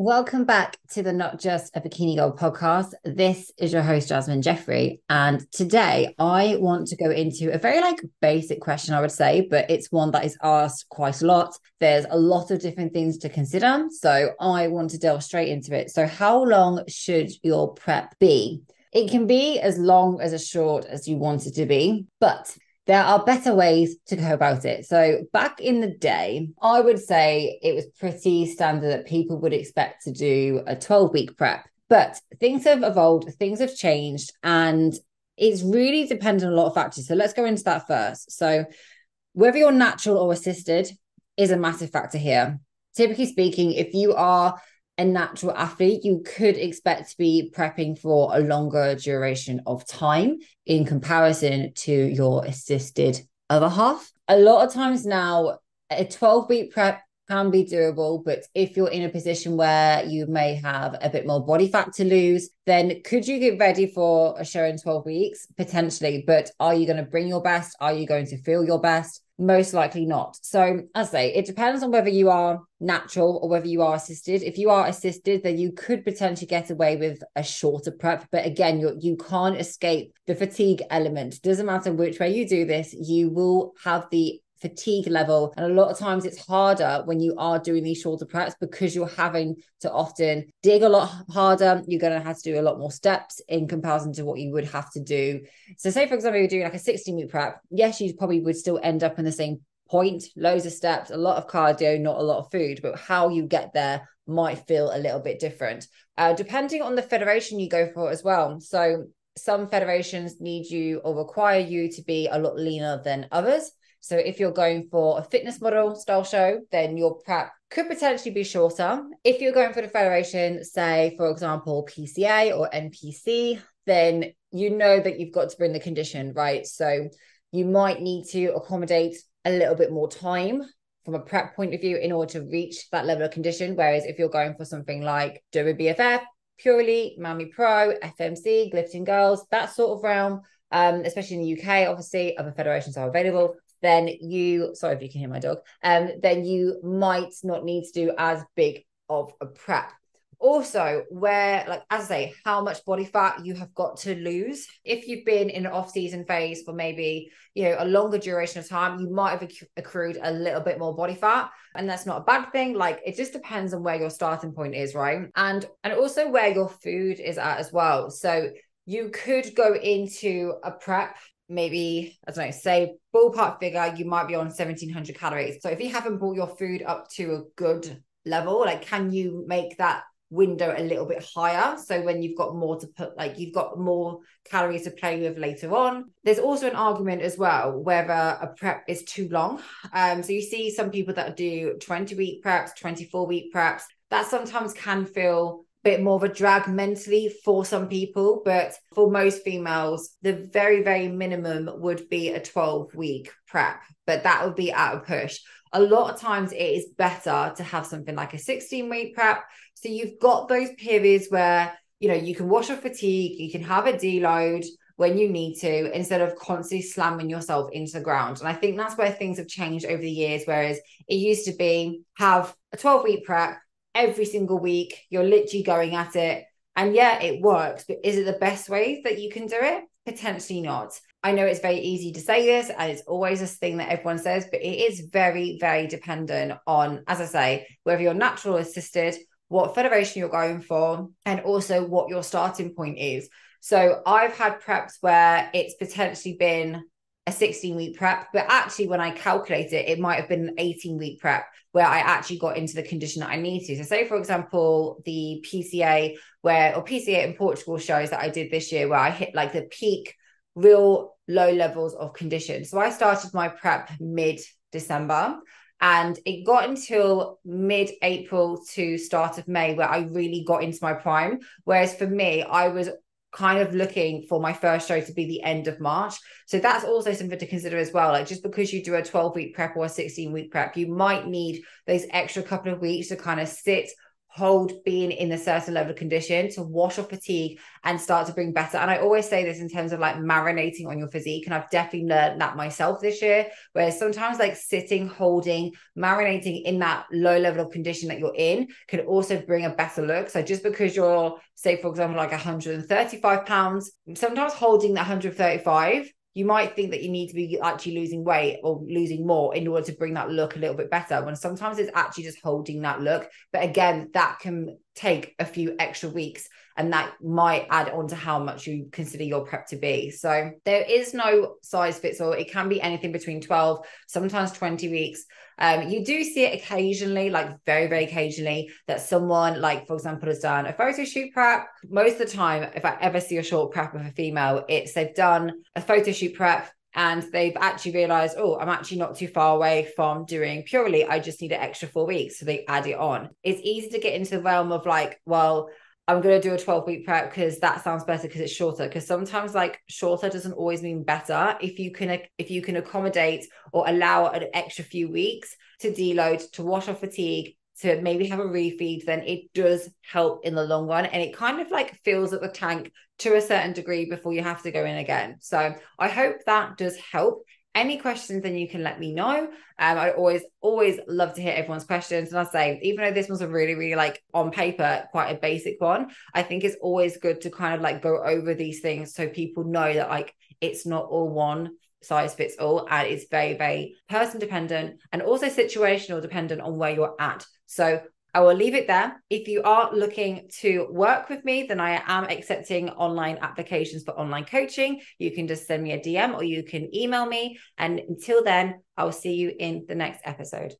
Welcome back to the Not Just a Bikini Girl podcast. This is your host, Jasmin Jeffery. And today I want to go into a very like basic question, I would say, but it's one that is asked quite a lot. There's a lot of different things to consider. So I want to delve straight into it. So, how long should your prep be? It can be as long as as short as you want it to be, but there are better ways to go about it. So, back in the day, I would say it was pretty standard that people would expect to do a 12 week prep. But things have evolved, things have changed, and it's really dependent on a lot of factors. So, let's go into that first. So, whether you're natural or assisted is a massive factor here. Typically speaking, if you are a natural athlete, you could expect to be prepping for a longer duration of time in comparison to your assisted other half. A lot of times now, a 12 week prep can be doable, but if you're in a position where you may have a bit more body fat to lose, then could you get ready for a show in 12 weeks? Potentially, but are you going to bring your best? Are you going to feel your best? Most likely not. So, as I say, it depends on whether you are natural or whether you are assisted. If you are assisted, then you could potentially get away with a shorter prep. But again, you you can't escape the fatigue element. Doesn't matter which way you do this, you will have the fatigue level. And a lot of times it's harder when you are doing these shorter preps because you're having to often dig a lot harder. You're going to have to do a lot more steps in comparison to what you would have to do. So, say, for example, you're doing like a 16 week prep, yes, you probably would still end up in the same point, loads of steps, a lot of cardio, not a lot of food, but how you get there might feel a little bit different, uh, depending on the federation you go for as well. So, some federations need you or require you to be a lot leaner than others. So if you're going for a fitness model style show, then your prep could potentially be shorter. If you're going for the federation, say, for example, PCA or NPC, then you know that you've got to bring the condition, right? So you might need to accommodate a little bit more time from a prep point of view in order to reach that level of condition. Whereas if you're going for something like WBFF, Purely, Miami Pro, FMC, Lifting Girls, that sort of realm, um, especially in the UK, obviously, other federations are available. Then you sorry if you can hear my dog um then you might not need to do as big of a prep also where like as i say how much body fat you have got to lose. If you've been in an off season phase for maybe you know a longer duration of time you might have accrued a little bit more body fat and that's not a bad thing. Like it just depends on where your starting point is right? And and also where your food is at as well. So you could go into a prep maybe I don't know, say ballpark figure, you might be on 1700 calories. So if you haven't brought your food up to a good level, like can you make that window a little bit higher. So when you've got more to put like you've got more calories to play with later on. There's also an argument as well whether a prep is too long. Um so you see some people that do 20 week preps 24 week preps. That sometimes can feel bit more of a drag mentally for some people, but for most females, the very, very minimum would be a 12 week prep, but that would be at a push. A lot of times it is better to have something like a 16 week prep. So you've got those periods where, you know, you can wash off fatigue, you can have a deload when you need to instead of constantly slamming yourself into the ground. And I think that's where things have changed over the years. Whereas it used to be have a 12 week prep, every single week. You're literally going at it. And yeah, it works, but is it the best way that you can do it? Potentially not. I know it's very easy to say this, and it's always this thing that everyone says, but it is very, very dependent on, as I say, whether you're natural or assisted, what federation you're going for, and also what your starting point is. So I've had preps where it's potentially been a 16 week prep, but actually, when I calculate it, it might have been an 18 week prep where I actually got into the condition that I need to. So, say for example, the PCA where or PCA in Portugal shows that I did this year where I hit like the peak real low levels of condition. So I started my prep mid December and it got until mid April to start of May where I really got into my prime. Whereas for me, I was kind of looking for my first show to be the end of March. So that's also something to consider as well. Like just because you do a 12 week prep or a 16 week prep, you might need those extra couple of weeks to kind of sit hold being in a certain level of condition to wash off fatigue and start to bring better. And I always say this in terms of like marinating on your physique. And I've definitely learned that myself this year, where sometimes like sitting, holding, marinating in that low level of condition that you're in can also bring a better look. So just because you're, say, for example, like 135 pounds, sometimes holding that 135 you might think that you need to be actually losing weight or losing more in order to bring that look a little bit better when sometimes it's actually just holding that look. But again that can take a few extra weeks and that might add on to how much you consider your prep to be. So there is no size fits all. It can be anything between 12 sometimes 20 weeks. Um, you do see it occasionally, like very, very occasionally, that someone, like for example, has done a photo shoot prep. Most of the time, if I ever see a short prep of a female, it's they've done a photo shoot prep and they've actually realized, oh, I'm actually not too far away from doing Pure Elite. I just need an extra four weeks. So they add it on. It's easy to get into the realm of like, well, I'm going to do a 12 week prep because that sounds better because it's shorter. Because sometimes like shorter doesn't always mean better. If you can, if you can accommodate or allow an extra few weeks to deload, to wash off fatigue, to maybe have a refeed, then it does help in the long run. And it kind of like fills up the tank to a certain degree before you have to go in again. So I hope that does help any questions, then you can let me know. Um, I always, always love to hear everyone's questions. And I say, even though this was a really, really like on paper, quite a basic one, I think it's always good to kind of like go over these things so people know that like it's not all one size fits all and it's very very person dependent and also situational dependent on where you're at so I will leave it there. If you are looking to work with me, then I am accepting online applications for online coaching. You can just send me a DM or you can email me. And until then, I will see you in the next episode.